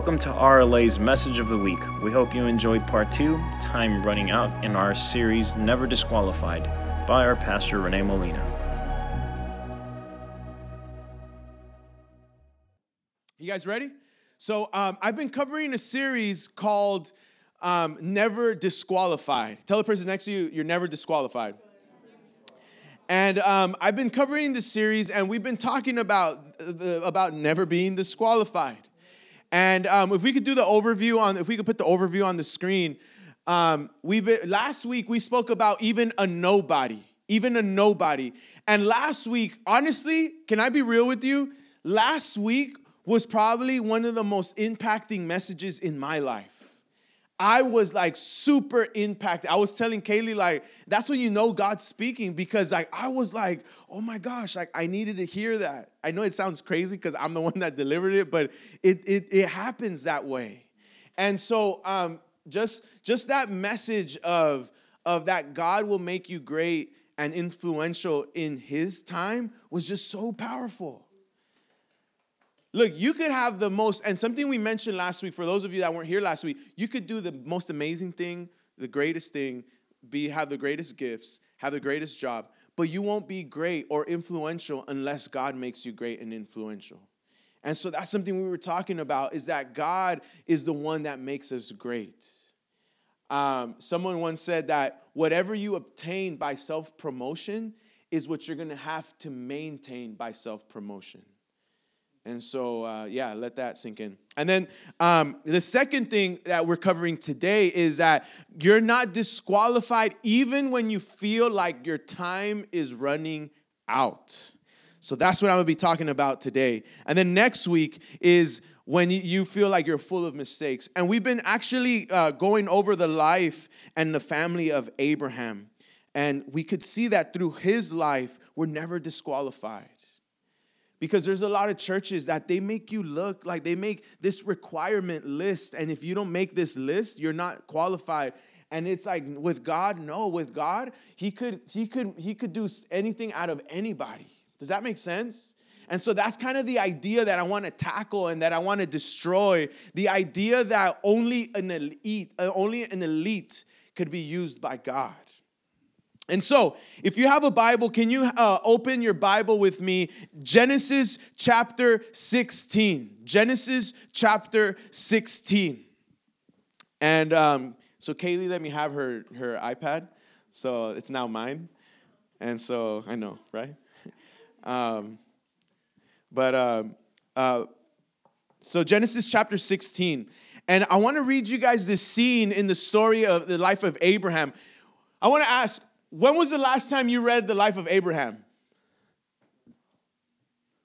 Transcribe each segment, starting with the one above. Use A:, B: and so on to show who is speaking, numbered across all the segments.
A: Welcome to RLA's Message of the Week. We hope you enjoyed part two, Time Running Out, in our series Never Disqualified by our pastor Renee Molina.
B: You guys ready? So, um, I've been covering a series called um, Never Disqualified. Tell the person next to you, you're never disqualified. And um, I've been covering this series, and we've been talking about the, about never being disqualified. And um, if we could do the overview on, if we could put the overview on the screen, um, we last week we spoke about even a nobody, even a nobody. And last week, honestly, can I be real with you? Last week was probably one of the most impacting messages in my life. I was like super impacted. I was telling Kaylee, like, that's when you know God's speaking because like I was like, oh my gosh, like I needed to hear that. I know it sounds crazy because I'm the one that delivered it, but it it it happens that way. And so um just just that message of of that God will make you great and influential in his time was just so powerful. Look, you could have the most, and something we mentioned last week, for those of you that weren't here last week, you could do the most amazing thing, the greatest thing, be have the greatest gifts, have the greatest job, but you won't be great or influential unless God makes you great and influential. And so that's something we were talking about is that God is the one that makes us great. Um, someone once said that whatever you obtain by self promotion is what you're gonna have to maintain by self promotion. And so, uh, yeah, let that sink in. And then um, the second thing that we're covering today is that you're not disqualified even when you feel like your time is running out. So that's what I'm gonna be talking about today. And then next week is when you feel like you're full of mistakes. And we've been actually uh, going over the life and the family of Abraham. And we could see that through his life, we're never disqualified because there's a lot of churches that they make you look like they make this requirement list and if you don't make this list you're not qualified and it's like with god no with god he could he could he could do anything out of anybody does that make sense and so that's kind of the idea that I want to tackle and that I want to destroy. The idea that only an elite, uh, only an elite could be used by God. And so, if you have a Bible, can you uh, open your Bible with me? Genesis chapter 16. Genesis chapter 16. And um, so, Kaylee let me have her, her iPad. So, it's now mine. And so, I know, right? Um, but, um, uh, so, Genesis chapter 16. And I want to read you guys this scene in the story of the life of Abraham. I want to ask, when was the last time you read the life of Abraham?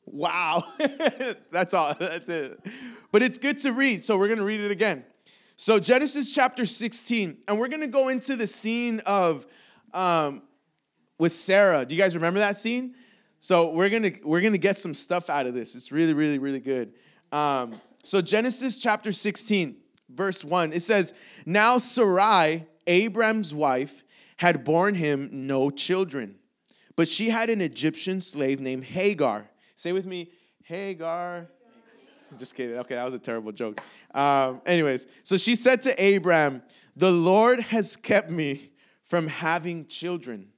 B: Wow. That's all. That's it. But it's good to read, so we're going to read it again. So, Genesis chapter 16, and we're going to go into the scene of um, with Sarah. Do you guys remember that scene? So, we're going to we're going to get some stuff out of this. It's really really really good. Um, so, Genesis chapter 16, verse 1, it says, "Now Sarai, Abraham's wife, had borne him no children. But she had an Egyptian slave named Hagar. Say with me, Hagar. Just kidding. Okay, that was a terrible joke. Um, anyways, so she said to Abram, The Lord has kept me from having children.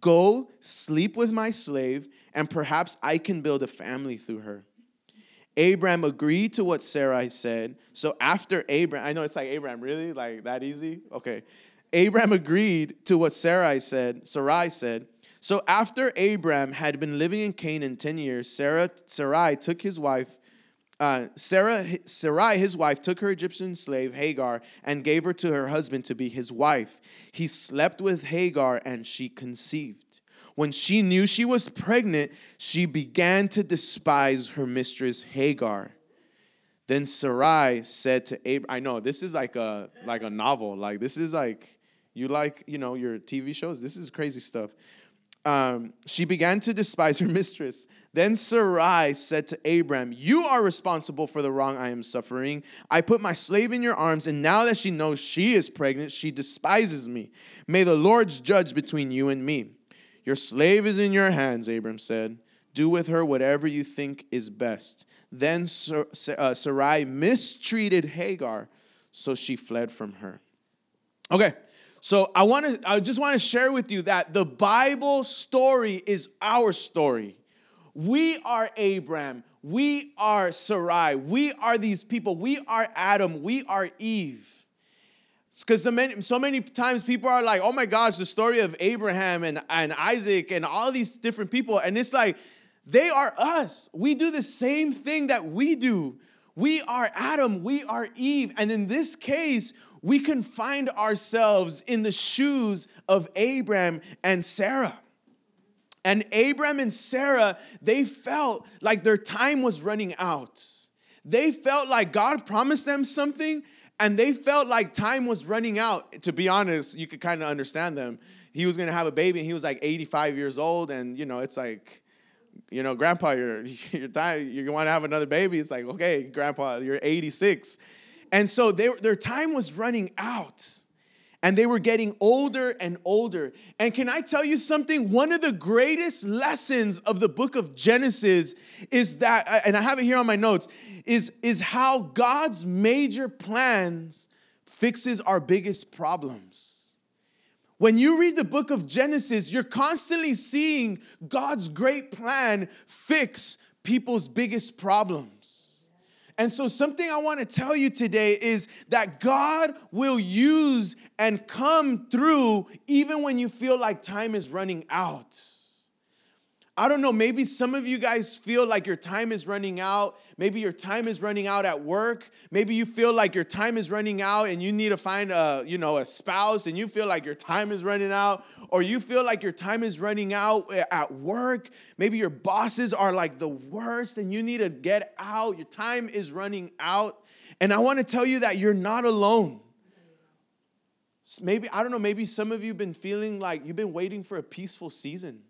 B: Go sleep with my slave, and perhaps I can build a family through her. Abram agreed to what Sarai said. So after Abram, I know it's like Abram, really? Like that easy? Okay. Abram agreed to what Sarai said, Sarai said. So after Abram had been living in Canaan 10 years, Sarah, Sarai took his wife, uh, Sarah, Sarai, his wife, took her Egyptian slave Hagar and gave her to her husband to be his wife. He slept with Hagar and she conceived. When she knew she was pregnant, she began to despise her mistress Hagar. Then Sarai said to Abram, I know this is like a like a novel. Like this is like you like, you know, your TV shows? This is crazy stuff. Um, she began to despise her mistress. Then Sarai said to Abram, You are responsible for the wrong I am suffering. I put my slave in your arms, and now that she knows she is pregnant, she despises me. May the Lord judge between you and me. Your slave is in your hands, Abram said. Do with her whatever you think is best. Then uh, Sarai mistreated Hagar, so she fled from her. Okay, so I want to I just want to share with you that the Bible story is our story. We are Abraham. We are Sarai. We are these people. We are Adam. We are Eve. Because so many, so many times people are like, oh my gosh, the story of Abraham and, and Isaac and all these different people. And it's like, they are us. We do the same thing that we do. We are Adam, we are Eve. And in this case, we can find ourselves in the shoes of Abraham and Sarah. And Abraham and Sarah, they felt like their time was running out. They felt like God promised them something and they felt like time was running out. To be honest, you could kind of understand them. He was going to have a baby and he was like 85 years old and you know, it's like you know, grandpa, you're you're time you want to have another baby. It's like, okay, grandpa, you're 86. And so they, their time was running out. And they were getting older and older. And can I tell you something? One of the greatest lessons of the book of Genesis is that, and I have it here on my notes, is, is how God's major plans fixes our biggest problems. When you read the book of Genesis, you're constantly seeing God's great plan fix people's biggest problems. And so, something I want to tell you today is that God will use and come through even when you feel like time is running out. I don't know, maybe some of you guys feel like your time is running out. Maybe your time is running out at work. Maybe you feel like your time is running out and you need to find a, you know, a spouse and you feel like your time is running out or you feel like your time is running out eh, at work. Maybe your bosses are like the worst and you need to get out. Your time is running out. And I want to tell you that you're not alone. Maybe I don't know, maybe some of you have been feeling like you've been waiting for a peaceful season.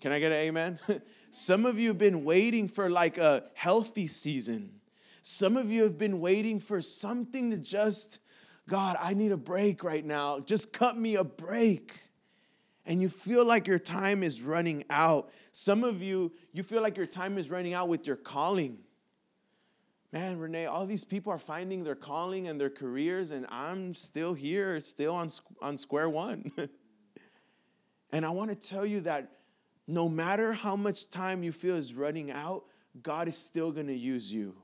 B: Can I get an amen? Some of you have been waiting for like a healthy season. Some of you have been waiting for something to just, God, I need a break right now. Just cut me a break. And you feel like your time is running out. Some of you, you feel like your time is running out with your calling. Man, Renee, all these people are finding their calling and their careers, and I'm still here, still on, on square one. and I want to tell you that no matter how much time you feel is running out, God is still going to use you.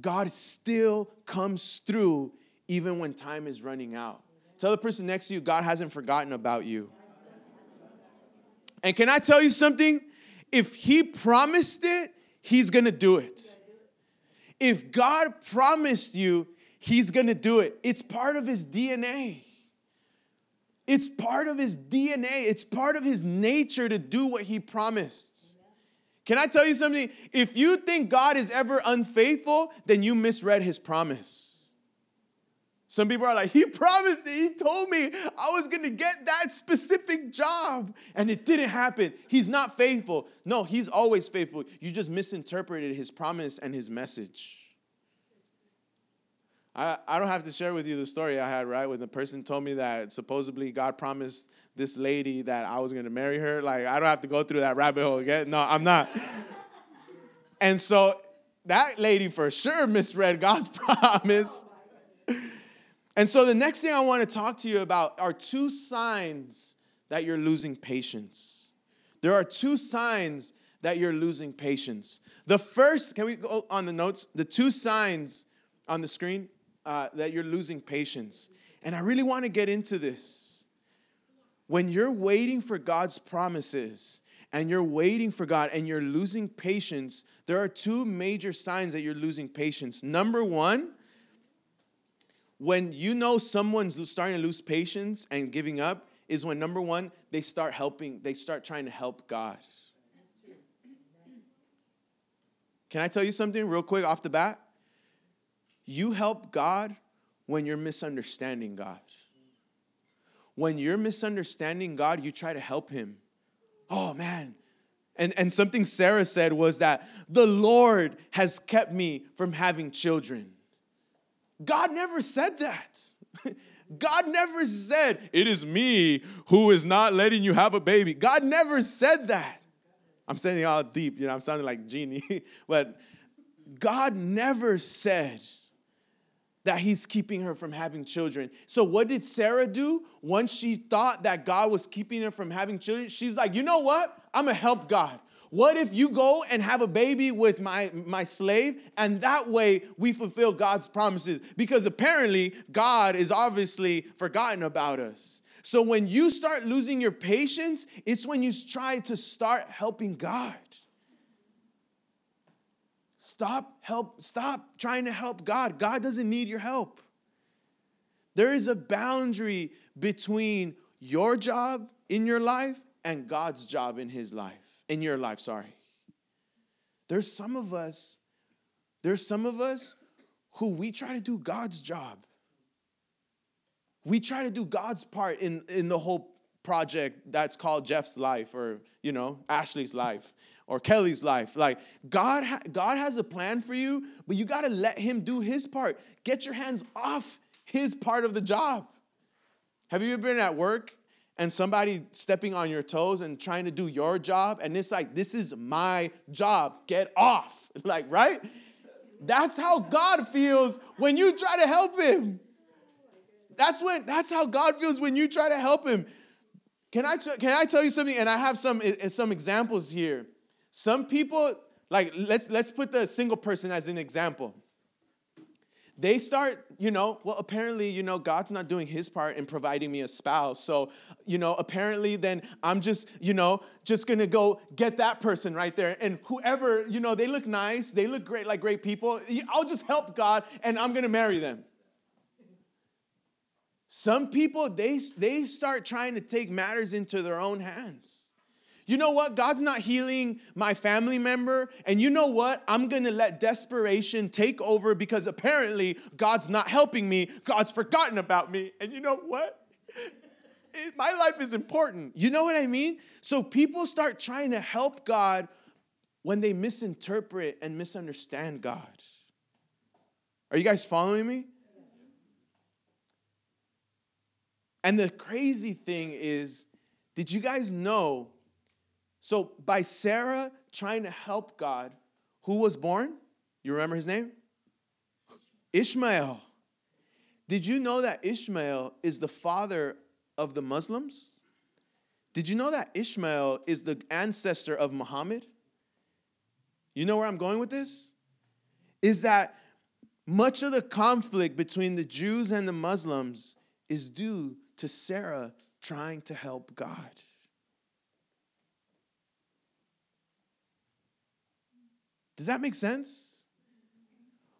B: God still comes through even when time is running out. Tell the person next to you, God hasn't forgotten about you. And can I tell you something? If He promised it, He's gonna do it. If God promised you, He's gonna do it. It's part of His DNA. It's part of his DNA, it's part of his nature to do what he promised. Can I tell you something? If you think God is ever unfaithful, then you misread his promise. Some people are like, He promised it. He told me I was going to get that specific job, and it didn't happen. He's not faithful. No, He's always faithful. You just misinterpreted His promise and His message. I, I don't have to share with you the story I had, right? When the person told me that supposedly God promised this lady that I was gonna marry her. Like, I don't have to go through that rabbit hole again. No, I'm not. and so that lady for sure misread God's promise. And so the next thing I want to talk to you about are two signs that you're losing patience. There are two signs that you're losing patience. The first, can we go on the notes? The two signs on the screen uh, that you're losing patience. And I really want to get into this. When you're waiting for God's promises and you're waiting for God and you're losing patience, there are two major signs that you're losing patience. Number one, when you know someone's starting to lose patience and giving up, is when number one, they start helping, they start trying to help God. Can I tell you something real quick off the bat? You help God when you're misunderstanding God. When you're misunderstanding God, you try to help Him. Oh, man. And, and something Sarah said was that the Lord has kept me from having children. God never said that. God never said, It is me who is not letting you have a baby. God never said that. I'm saying it all deep, you know, I'm sounding like genie. but God never said that he's keeping her from having children. So what did Sarah do? Once she thought that God was keeping her from having children, she's like, "You know what? I'm going to help God. What if you go and have a baby with my, my slave? And that way we fulfill God's promises. Because apparently God is obviously forgotten about us. So when you start losing your patience, it's when you try to start helping God. Stop help stop trying to help God. God doesn't need your help. There is a boundary between your job in your life and God's job in his life in your life, sorry. There's some of us, there's some of us who we try to do God's job. We try to do God's part in, in the whole project that's called Jeff's life or, you know, Ashley's life or Kelly's life. Like God, ha- God has a plan for you, but you got to let him do his part. Get your hands off his part of the job. Have you ever been at work and somebody stepping on your toes and trying to do your job and it's like this is my job get off. Like right? That's how god feels when you try to help him. That's when that's how god feels when you try to help him. Can i can i tell you something? And i have some some examples here. Some people like let's let's put the single person as an example they start, you know, well, apparently, you know, God's not doing his part in providing me a spouse. So, you know, apparently then I'm just, you know, just gonna go get that person right there. And whoever, you know, they look nice, they look great, like great people. I'll just help God and I'm gonna marry them. Some people, they, they start trying to take matters into their own hands you know what? God's not healing my family member. And you know what? I'm going to let desperation take over because apparently God's not helping me. God's forgotten about me. And you know what? It, my life is important. You know what I mean? So people start trying to help God when they misinterpret and misunderstand God. Are you guys following me? And the crazy thing is, did you guys know so, by Sarah trying to help God, who was born? You remember his name? Ishmael. Did you know that Ishmael is the father of the Muslims? Did you know that Ishmael is the ancestor of Muhammad? You know where I'm going with this? Is that much of the conflict between the Jews and the Muslims is due to Sarah trying to help God. Does that make sense?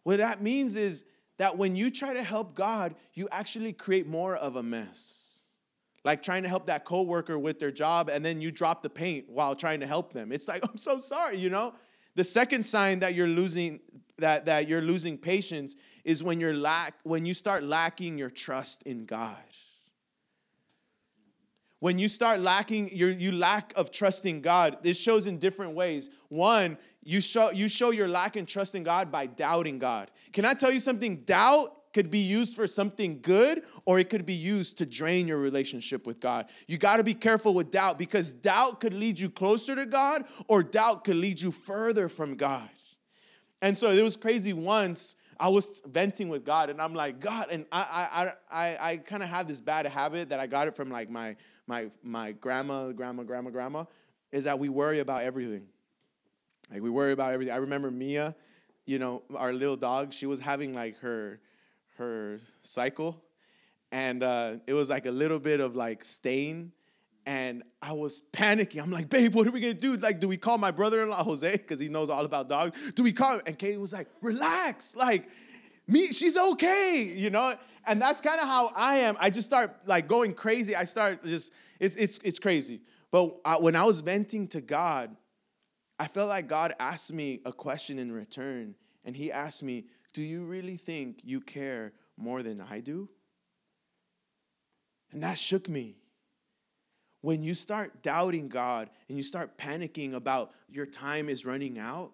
B: What that means is that when you try to help God, you actually create more of a mess. Like trying to help that coworker with their job and then you drop the paint while trying to help them. It's like, I'm so sorry, you know? The second sign that you're losing that, that you're losing patience is when you're lack when you start lacking your trust in God. When you start lacking your you lack of trusting God, this shows in different ways. One, you show, you show your lack in trust in God by doubting God. Can I tell you something? Doubt could be used for something good or it could be used to drain your relationship with God. You got to be careful with doubt because doubt could lead you closer to God or doubt could lead you further from God. And so it was crazy once I was venting with God and I'm like, God, and I I I I kind of have this bad habit that I got it from like my my my grandma, grandma, grandma, grandma, is that we worry about everything. Like we worry about everything. I remember Mia, you know, our little dog. She was having like her her cycle, and uh, it was like a little bit of like stain. And I was panicking. I'm like, babe, what are we gonna do? Like, do we call my brother-in-law Jose because he knows all about dogs? Do we call him? And Kate was like, relax, like, me, she's okay, you know. And that's kind of how I am. I just start like going crazy. I start just it's it's it's crazy. But I, when I was venting to God, I felt like God asked me a question in return, and He asked me, Do you really think you care more than I do? And that shook me. When you start doubting God and you start panicking about your time is running out,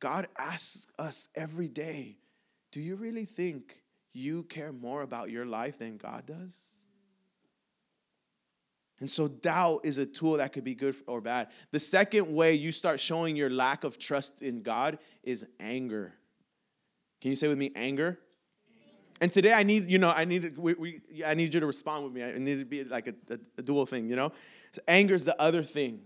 B: God asks us every day, Do you really think you care more about your life than God does? And so doubt is a tool that could be good or bad. The second way you start showing your lack of trust in God is anger. Can you say with me anger? And today I need, you know, I need, we, we, I need you to respond with me. I need to be like a, a, a dual thing, you know? So anger is the other thing.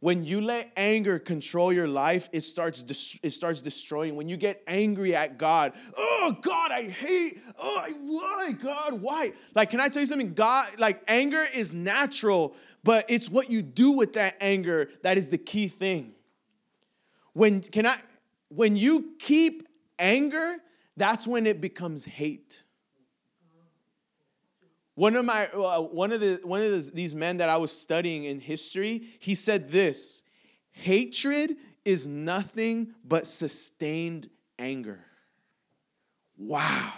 B: When you let anger control your life, it starts it starts destroying. When you get angry at God, oh God, I hate, oh I why God, why? Like, can I tell you something? God, like anger is natural, but it's what you do with that anger that is the key thing. When can I when you keep anger, that's when it becomes hate. One of my uh, one of the one of the, these men that I was studying in history, he said this: hatred is nothing but sustained anger. Wow.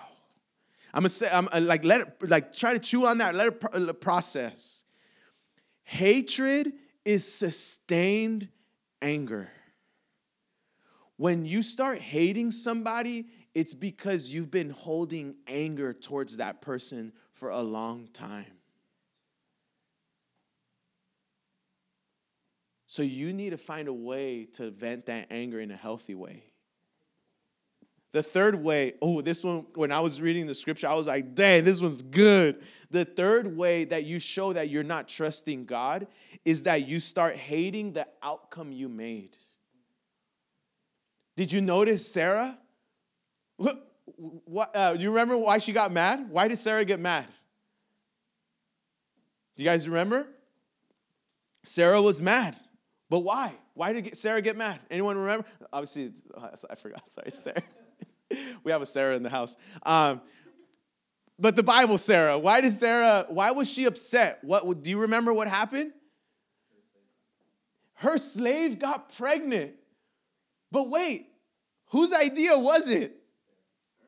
B: I'm gonna say, I'm uh, like let it, like try to chew on that, let it process. Hatred is sustained anger. When you start hating somebody, it's because you've been holding anger towards that person for a long time. So you need to find a way to vent that anger in a healthy way. The third way, oh, this one, when I was reading the scripture, I was like, dang, this one's good. The third way that you show that you're not trusting God is that you start hating the outcome you made. Did you notice Sarah? What, uh, do you remember why she got mad? Why did Sarah get mad? Do you guys remember? Sarah was mad. But why? Why did Sarah get mad? Anyone remember? Obviously, I forgot. Sorry, Sarah. we have a Sarah in the house. Um, but the Bible, Sarah. Why did Sarah? Why was she upset? What do you remember? What happened? Her slave got pregnant. But wait, whose idea was it?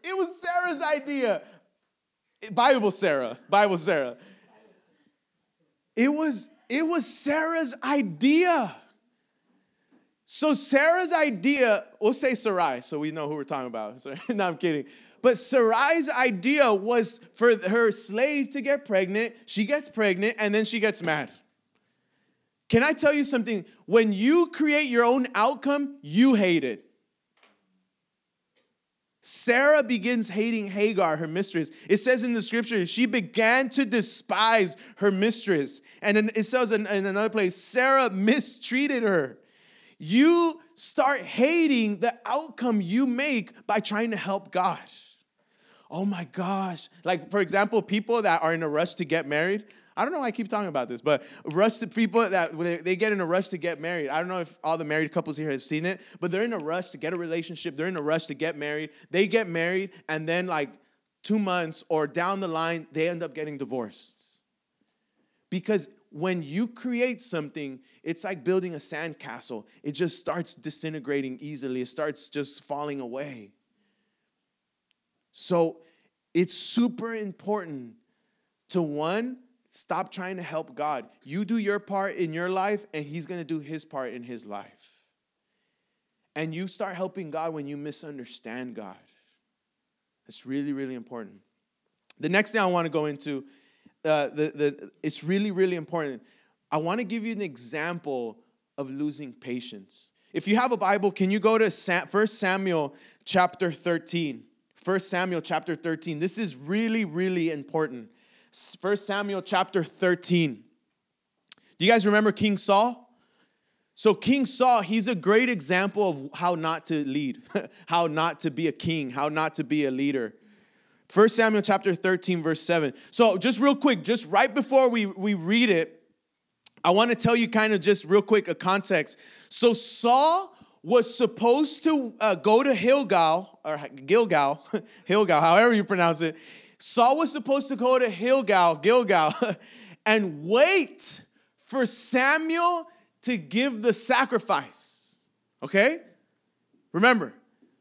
B: It was Sarah's idea. Bible Sarah. Bible Sarah. It was it was Sarah's idea. So Sarah's idea, we'll say Sarai, so we know who we're talking about. no, I'm kidding. But Sarai's idea was for her slave to get pregnant. She gets pregnant and then she gets mad. Can I tell you something? When you create your own outcome, you hate it. Sarah begins hating Hagar, her mistress. It says in the scripture, she began to despise her mistress. And it says in, in another place, Sarah mistreated her. You start hating the outcome you make by trying to help God. Oh my gosh. Like, for example, people that are in a rush to get married, I don't know why I keep talking about this, but rush to people that they, they get in a rush to get married. I don't know if all the married couples here have seen it, but they're in a rush to get a relationship. They're in a rush to get married. They get married, and then like two months or down the line, they end up getting divorced. Because when you create something, it's like building a sandcastle. It just starts disintegrating easily. It starts just falling away. So it's super important to one, Stop trying to help God. You do your part in your life, and He's going to do His part in His life. And you start helping God when you misunderstand God. It's really, really important. The next thing I want to go into, uh, the, the, it's really, really important. I want to give you an example of losing patience. If you have a Bible, can you go to Sam, 1 Samuel chapter 13? 1 Samuel chapter 13. This is really, really important. 1 Samuel chapter 13. Do you guys remember King Saul? So, King Saul, he's a great example of how not to lead, how not to be a king, how not to be a leader. 1 Samuel chapter 13, verse 7. So, just real quick, just right before we, we read it, I want to tell you kind of just real quick a context. So, Saul was supposed to uh, go to Gilgal, or Gilgal, Gilgal, however you pronounce it. Saul was supposed to go to Gilgal, Gilgal, and wait for Samuel to give the sacrifice. Okay? Remember,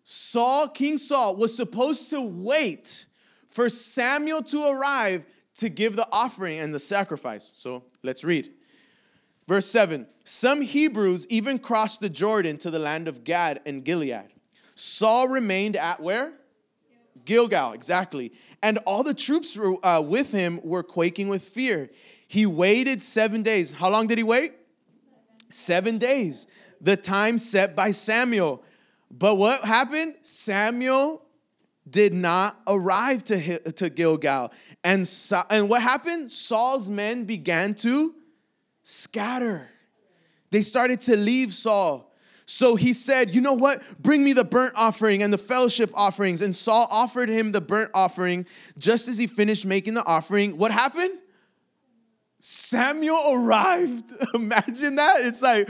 B: Saul, King Saul, was supposed to wait for Samuel to arrive to give the offering and the sacrifice. So let's read. Verse 7 Some Hebrews even crossed the Jordan to the land of Gad and Gilead. Saul remained at where? Gilgal, exactly. And all the troops were, uh, with him were quaking with fear. He waited seven days. How long did he wait? Seven days. The time set by Samuel. But what happened? Samuel did not arrive to, to Gilgal. And, and what happened? Saul's men began to scatter. They started to leave Saul. So he said, You know what? Bring me the burnt offering and the fellowship offerings. And Saul offered him the burnt offering. Just as he finished making the offering, what happened? Samuel arrived. Imagine that. It's like,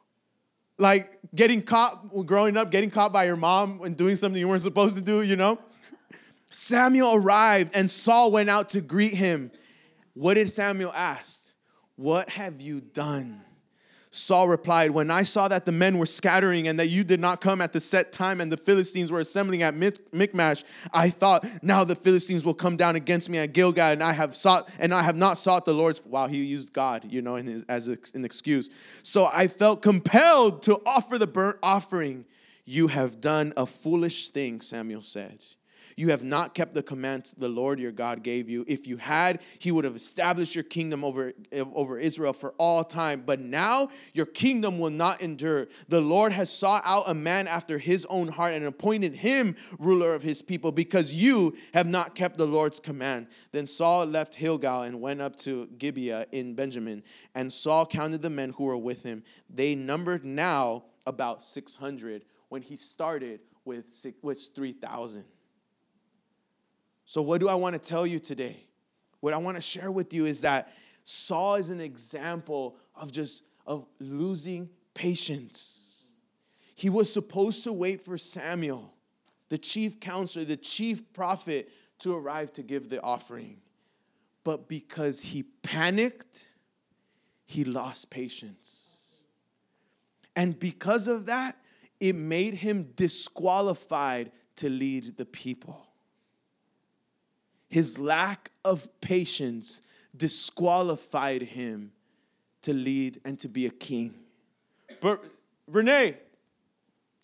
B: like getting caught growing up, getting caught by your mom and doing something you weren't supposed to do, you know? Samuel arrived and Saul went out to greet him. What did Samuel ask? What have you done? Saul replied, When I saw that the men were scattering and that you did not come at the set time and the Philistines were assembling at Michmash, I thought, now the Philistines will come down against me at Gilgal, and I have sought and I have not sought the Lord's. Wow, he used God, you know, his, as an excuse. So I felt compelled to offer the burnt offering. You have done a foolish thing, Samuel said. You have not kept the commands the Lord your God gave you. If you had, he would have established your kingdom over, over Israel for all time. But now your kingdom will not endure. The Lord has sought out a man after his own heart and appointed him ruler of his people because you have not kept the Lord's command. Then Saul left Gilgal and went up to Gibeah in Benjamin. And Saul counted the men who were with him. They numbered now about 600 when he started with, with 3,000. So, what do I want to tell you today? What I want to share with you is that Saul is an example of just of losing patience. He was supposed to wait for Samuel, the chief counselor, the chief prophet, to arrive to give the offering. But because he panicked, he lost patience. And because of that, it made him disqualified to lead the people. His lack of patience disqualified him to lead and to be a king. But Renee,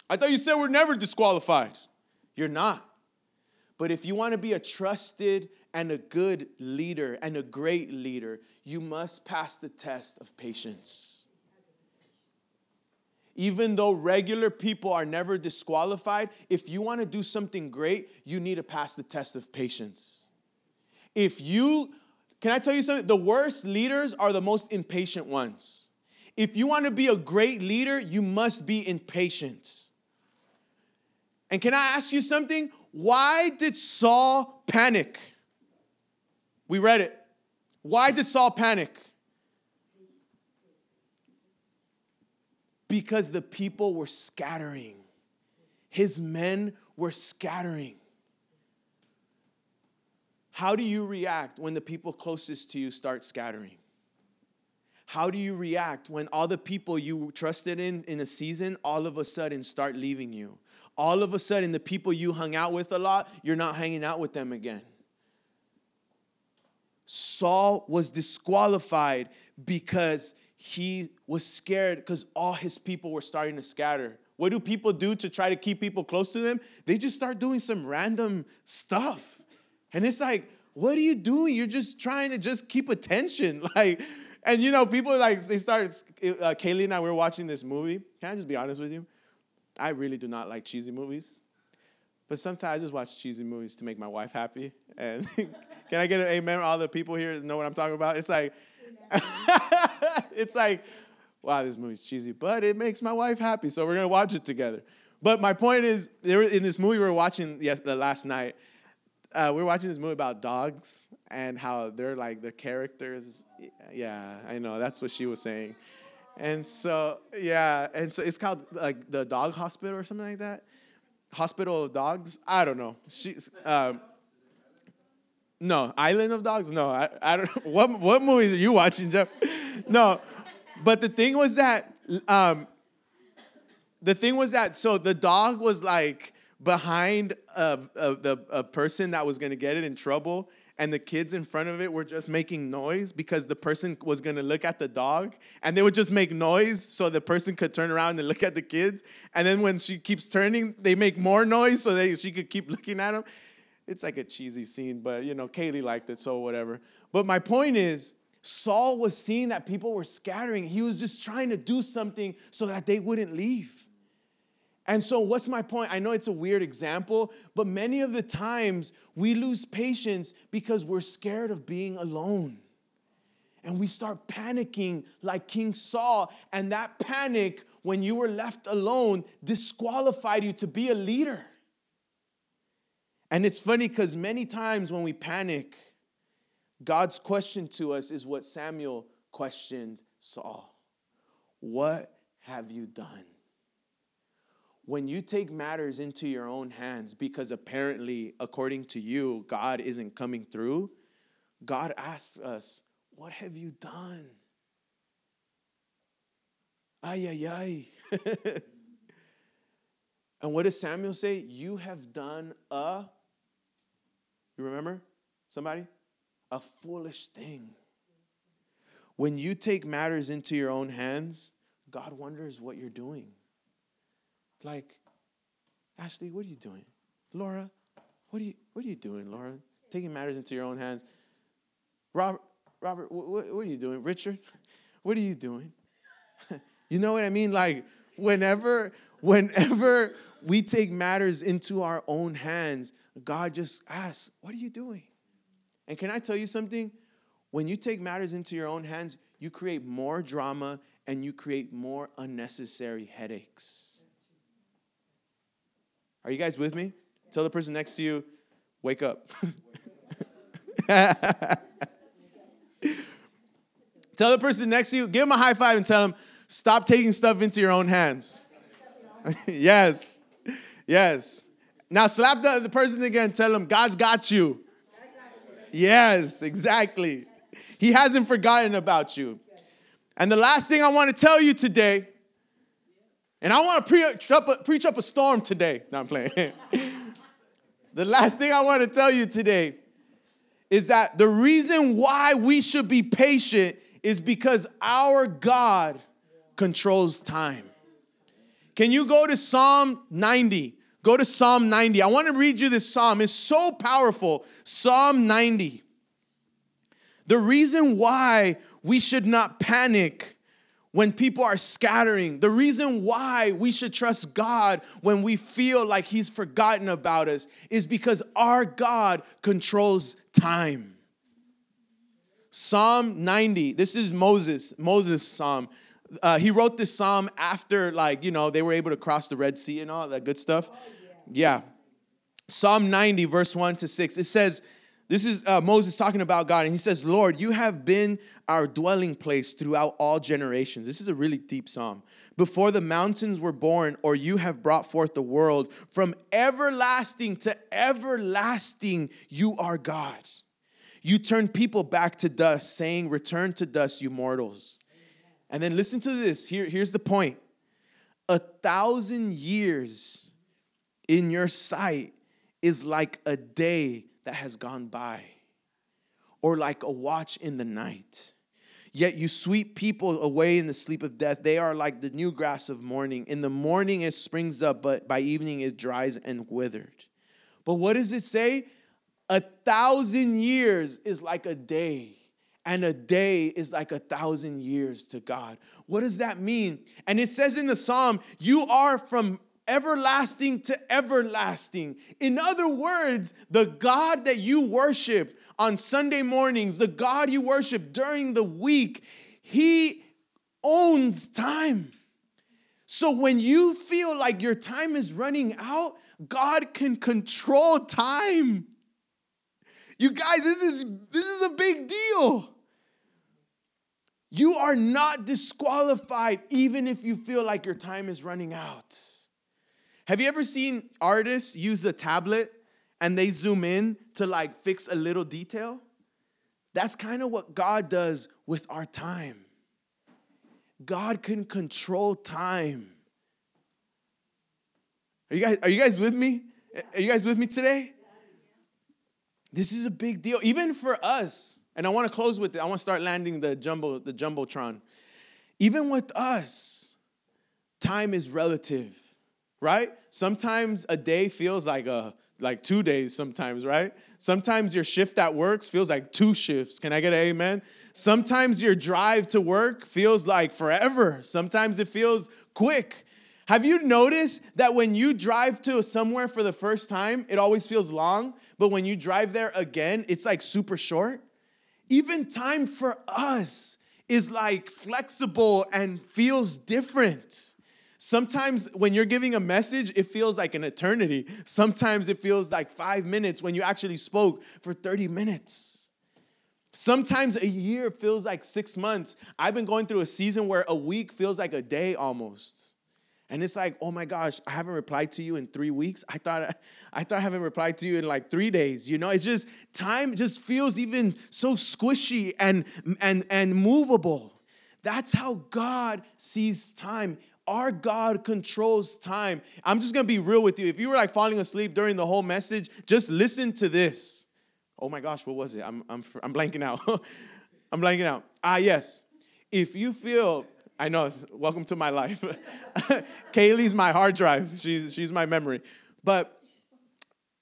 B: I thought you said we're never disqualified. You're not. But if you want to be a trusted and a good leader and a great leader, you must pass the test of patience. Even though regular people are never disqualified, if you want to do something great, you need to pass the test of patience. If you, can I tell you something? The worst leaders are the most impatient ones. If you want to be a great leader, you must be impatient. And can I ask you something? Why did Saul panic? We read it. Why did Saul panic? Because the people were scattering. His men were scattering. How do you react when the people closest to you start scattering? How do you react when all the people you trusted in in a season all of a sudden start leaving you? All of a sudden, the people you hung out with a lot, you're not hanging out with them again. Saul was disqualified because he was scared because all his people were starting to scatter. What do people do to try to keep people close to them? They just start doing some random stuff. And it's like, what are you doing? You're just trying to just keep attention. Like, and you know, people like, they started, uh, Kaylee and I, we were watching this movie. Can I just be honest with you? I really do not like cheesy movies. But sometimes I just watch cheesy movies to make my wife happy. And can I get an amen? All the people here know what I'm talking about. It's like, it's like, wow, this movie's cheesy, but it makes my wife happy, so we're gonna watch it together. But my point is, there in this movie we were watching yes, last night, uh, we are watching this movie about dogs and how they're like the characters. Yeah, I know that's what she was saying. And so yeah, and so it's called like the dog hospital or something like that. Hospital of dogs. I don't know. She's um, no Island of Dogs. No, I, I don't. What what movies are you watching, Jeff? No, but the thing was that um, the thing was that so the dog was like behind a, a, a person that was going to get it in trouble and the kids in front of it were just making noise because the person was gonna look at the dog and they would just make noise so the person could turn around and look at the kids. And then when she keeps turning, they make more noise so that she could keep looking at them. It's like a cheesy scene, but you know, Kaylee liked it, so whatever. But my point is, Saul was seeing that people were scattering. He was just trying to do something so that they wouldn't leave. And so, what's my point? I know it's a weird example, but many of the times we lose patience because we're scared of being alone. And we start panicking like King Saul. And that panic, when you were left alone, disqualified you to be a leader. And it's funny because many times when we panic, God's question to us is what Samuel questioned Saul What have you done? When you take matters into your own hands because apparently, according to you, God isn't coming through, God asks us, What have you done? Ay, ay, ay. and what does Samuel say? You have done a, you remember? Somebody? A foolish thing. When you take matters into your own hands, God wonders what you're doing. Like, Ashley, what are you doing? Laura, what are you what are you doing, Laura? Taking matters into your own hands. Robert, Robert, what, what are you doing? Richard, what are you doing? you know what I mean? Like, whenever, whenever we take matters into our own hands, God just asks, What are you doing? And can I tell you something? When you take matters into your own hands, you create more drama and you create more unnecessary headaches. Are you guys with me? Tell the person next to you, wake up. tell the person next to you, give them a high five and tell them, stop taking stuff into your own hands. yes. Yes. Now slap the, the person again, tell them, God's got you. Yes, exactly. He hasn't forgotten about you. And the last thing I want to tell you today and I want to preach up a, preach up a storm today. No, I'm playing. the last thing I want to tell you today is that the reason why we should be patient is because our God controls time. Can you go to Psalm 90? Go to Psalm 90. I want to read you this psalm. It's so powerful. Psalm 90. The reason why we should not panic when people are scattering. The reason why we should trust God when we feel like He's forgotten about us is because our God controls time. Psalm 90, this is Moses, Moses' psalm. Uh, he wrote this psalm after, like, you know, they were able to cross the Red Sea and all that good stuff. Oh, yeah. yeah. Psalm 90, verse 1 to 6, it says, this is uh, Moses talking about God, and he says, Lord, you have been our dwelling place throughout all generations. This is a really deep psalm. Before the mountains were born, or you have brought forth the world, from everlasting to everlasting, you are God. You turn people back to dust, saying, Return to dust, you mortals. And then listen to this. Here, here's the point a thousand years in your sight is like a day that has gone by, or like a watch in the night. Yet you sweep people away in the sleep of death. They are like the new grass of morning. In the morning it springs up, but by evening it dries and withered. But what does it say? A thousand years is like a day, and a day is like a thousand years to God. What does that mean? And it says in the psalm, You are from everlasting to everlasting. In other words, the God that you worship on Sunday mornings, the God you worship during the week, He owns time. So when you feel like your time is running out, God can control time. You guys, this is this is a big deal. You are not disqualified even if you feel like your time is running out. Have you ever seen artists use a tablet and they zoom in to like fix a little detail? That's kind of what God does with our time. God can control time. Are you guys are you guys with me? Are you guys with me today? This is a big deal, even for us. And I want to close with it. I want to start landing the jumbo, the jumbotron. Even with us, time is relative, right? Sometimes a day feels like a like two days sometimes, right? Sometimes your shift at work feels like two shifts. Can I get an amen? Sometimes your drive to work feels like forever. Sometimes it feels quick. Have you noticed that when you drive to somewhere for the first time, it always feels long, but when you drive there again, it's like super short? Even time for us is like flexible and feels different. Sometimes when you're giving a message, it feels like an eternity. Sometimes it feels like five minutes when you actually spoke for 30 minutes. Sometimes a year feels like six months. I've been going through a season where a week feels like a day almost. And it's like, oh my gosh, I haven't replied to you in three weeks. I thought I thought I haven't replied to you in like three days. You know, it's just time just feels even so squishy and and and movable. That's how God sees time. Our God controls time. I'm just gonna be real with you. If you were like falling asleep during the whole message, just listen to this. Oh my gosh, what was it? I'm, I'm, I'm blanking out. I'm blanking out. Ah, yes. If you feel, I know, welcome to my life. Kaylee's my hard drive, she's, she's my memory. But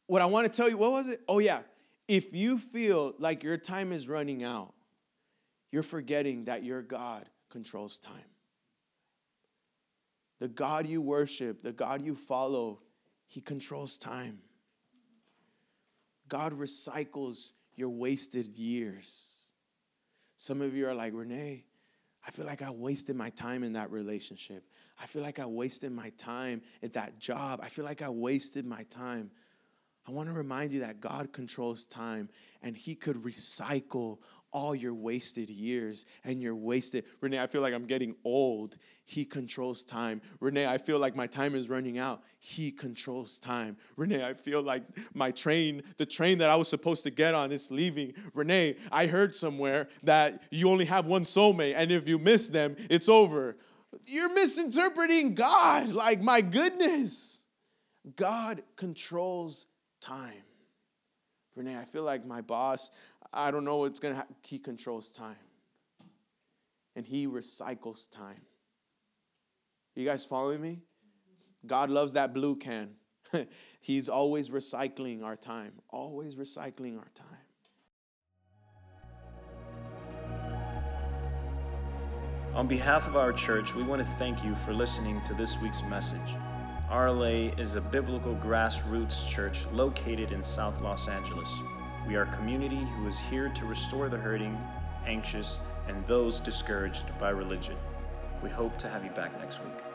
B: what I want to tell you, what was it? Oh, yeah. If you feel like your time is running out, you're forgetting that your God controls time. The God you worship, the God you follow, He controls time. God recycles your wasted years. Some of you are like, Renee, I feel like I wasted my time in that relationship. I feel like I wasted my time at that job. I feel like I wasted my time. I want to remind you that God controls time and He could recycle all your wasted years and your wasted. Renee, I feel like I'm getting old. He controls time. Renee, I feel like my time is running out. He controls time. Renee, I feel like my train, the train that I was supposed to get on is leaving. Renee, I heard somewhere that you only have one soulmate, and if you miss them, it's over. You're misinterpreting God. Like, my goodness. God controls time. Renee, I feel like my boss, I don't know what's going to happen. He controls time. And He recycles time. You guys following me? God loves that blue can. He's always recycling our time, always recycling our time.
A: On behalf of our church, we want to thank you for listening to this week's message. RLA is a biblical grassroots church located in South Los Angeles. We are a community who is here to restore the hurting, anxious, and those discouraged by religion. We hope to have you back next week.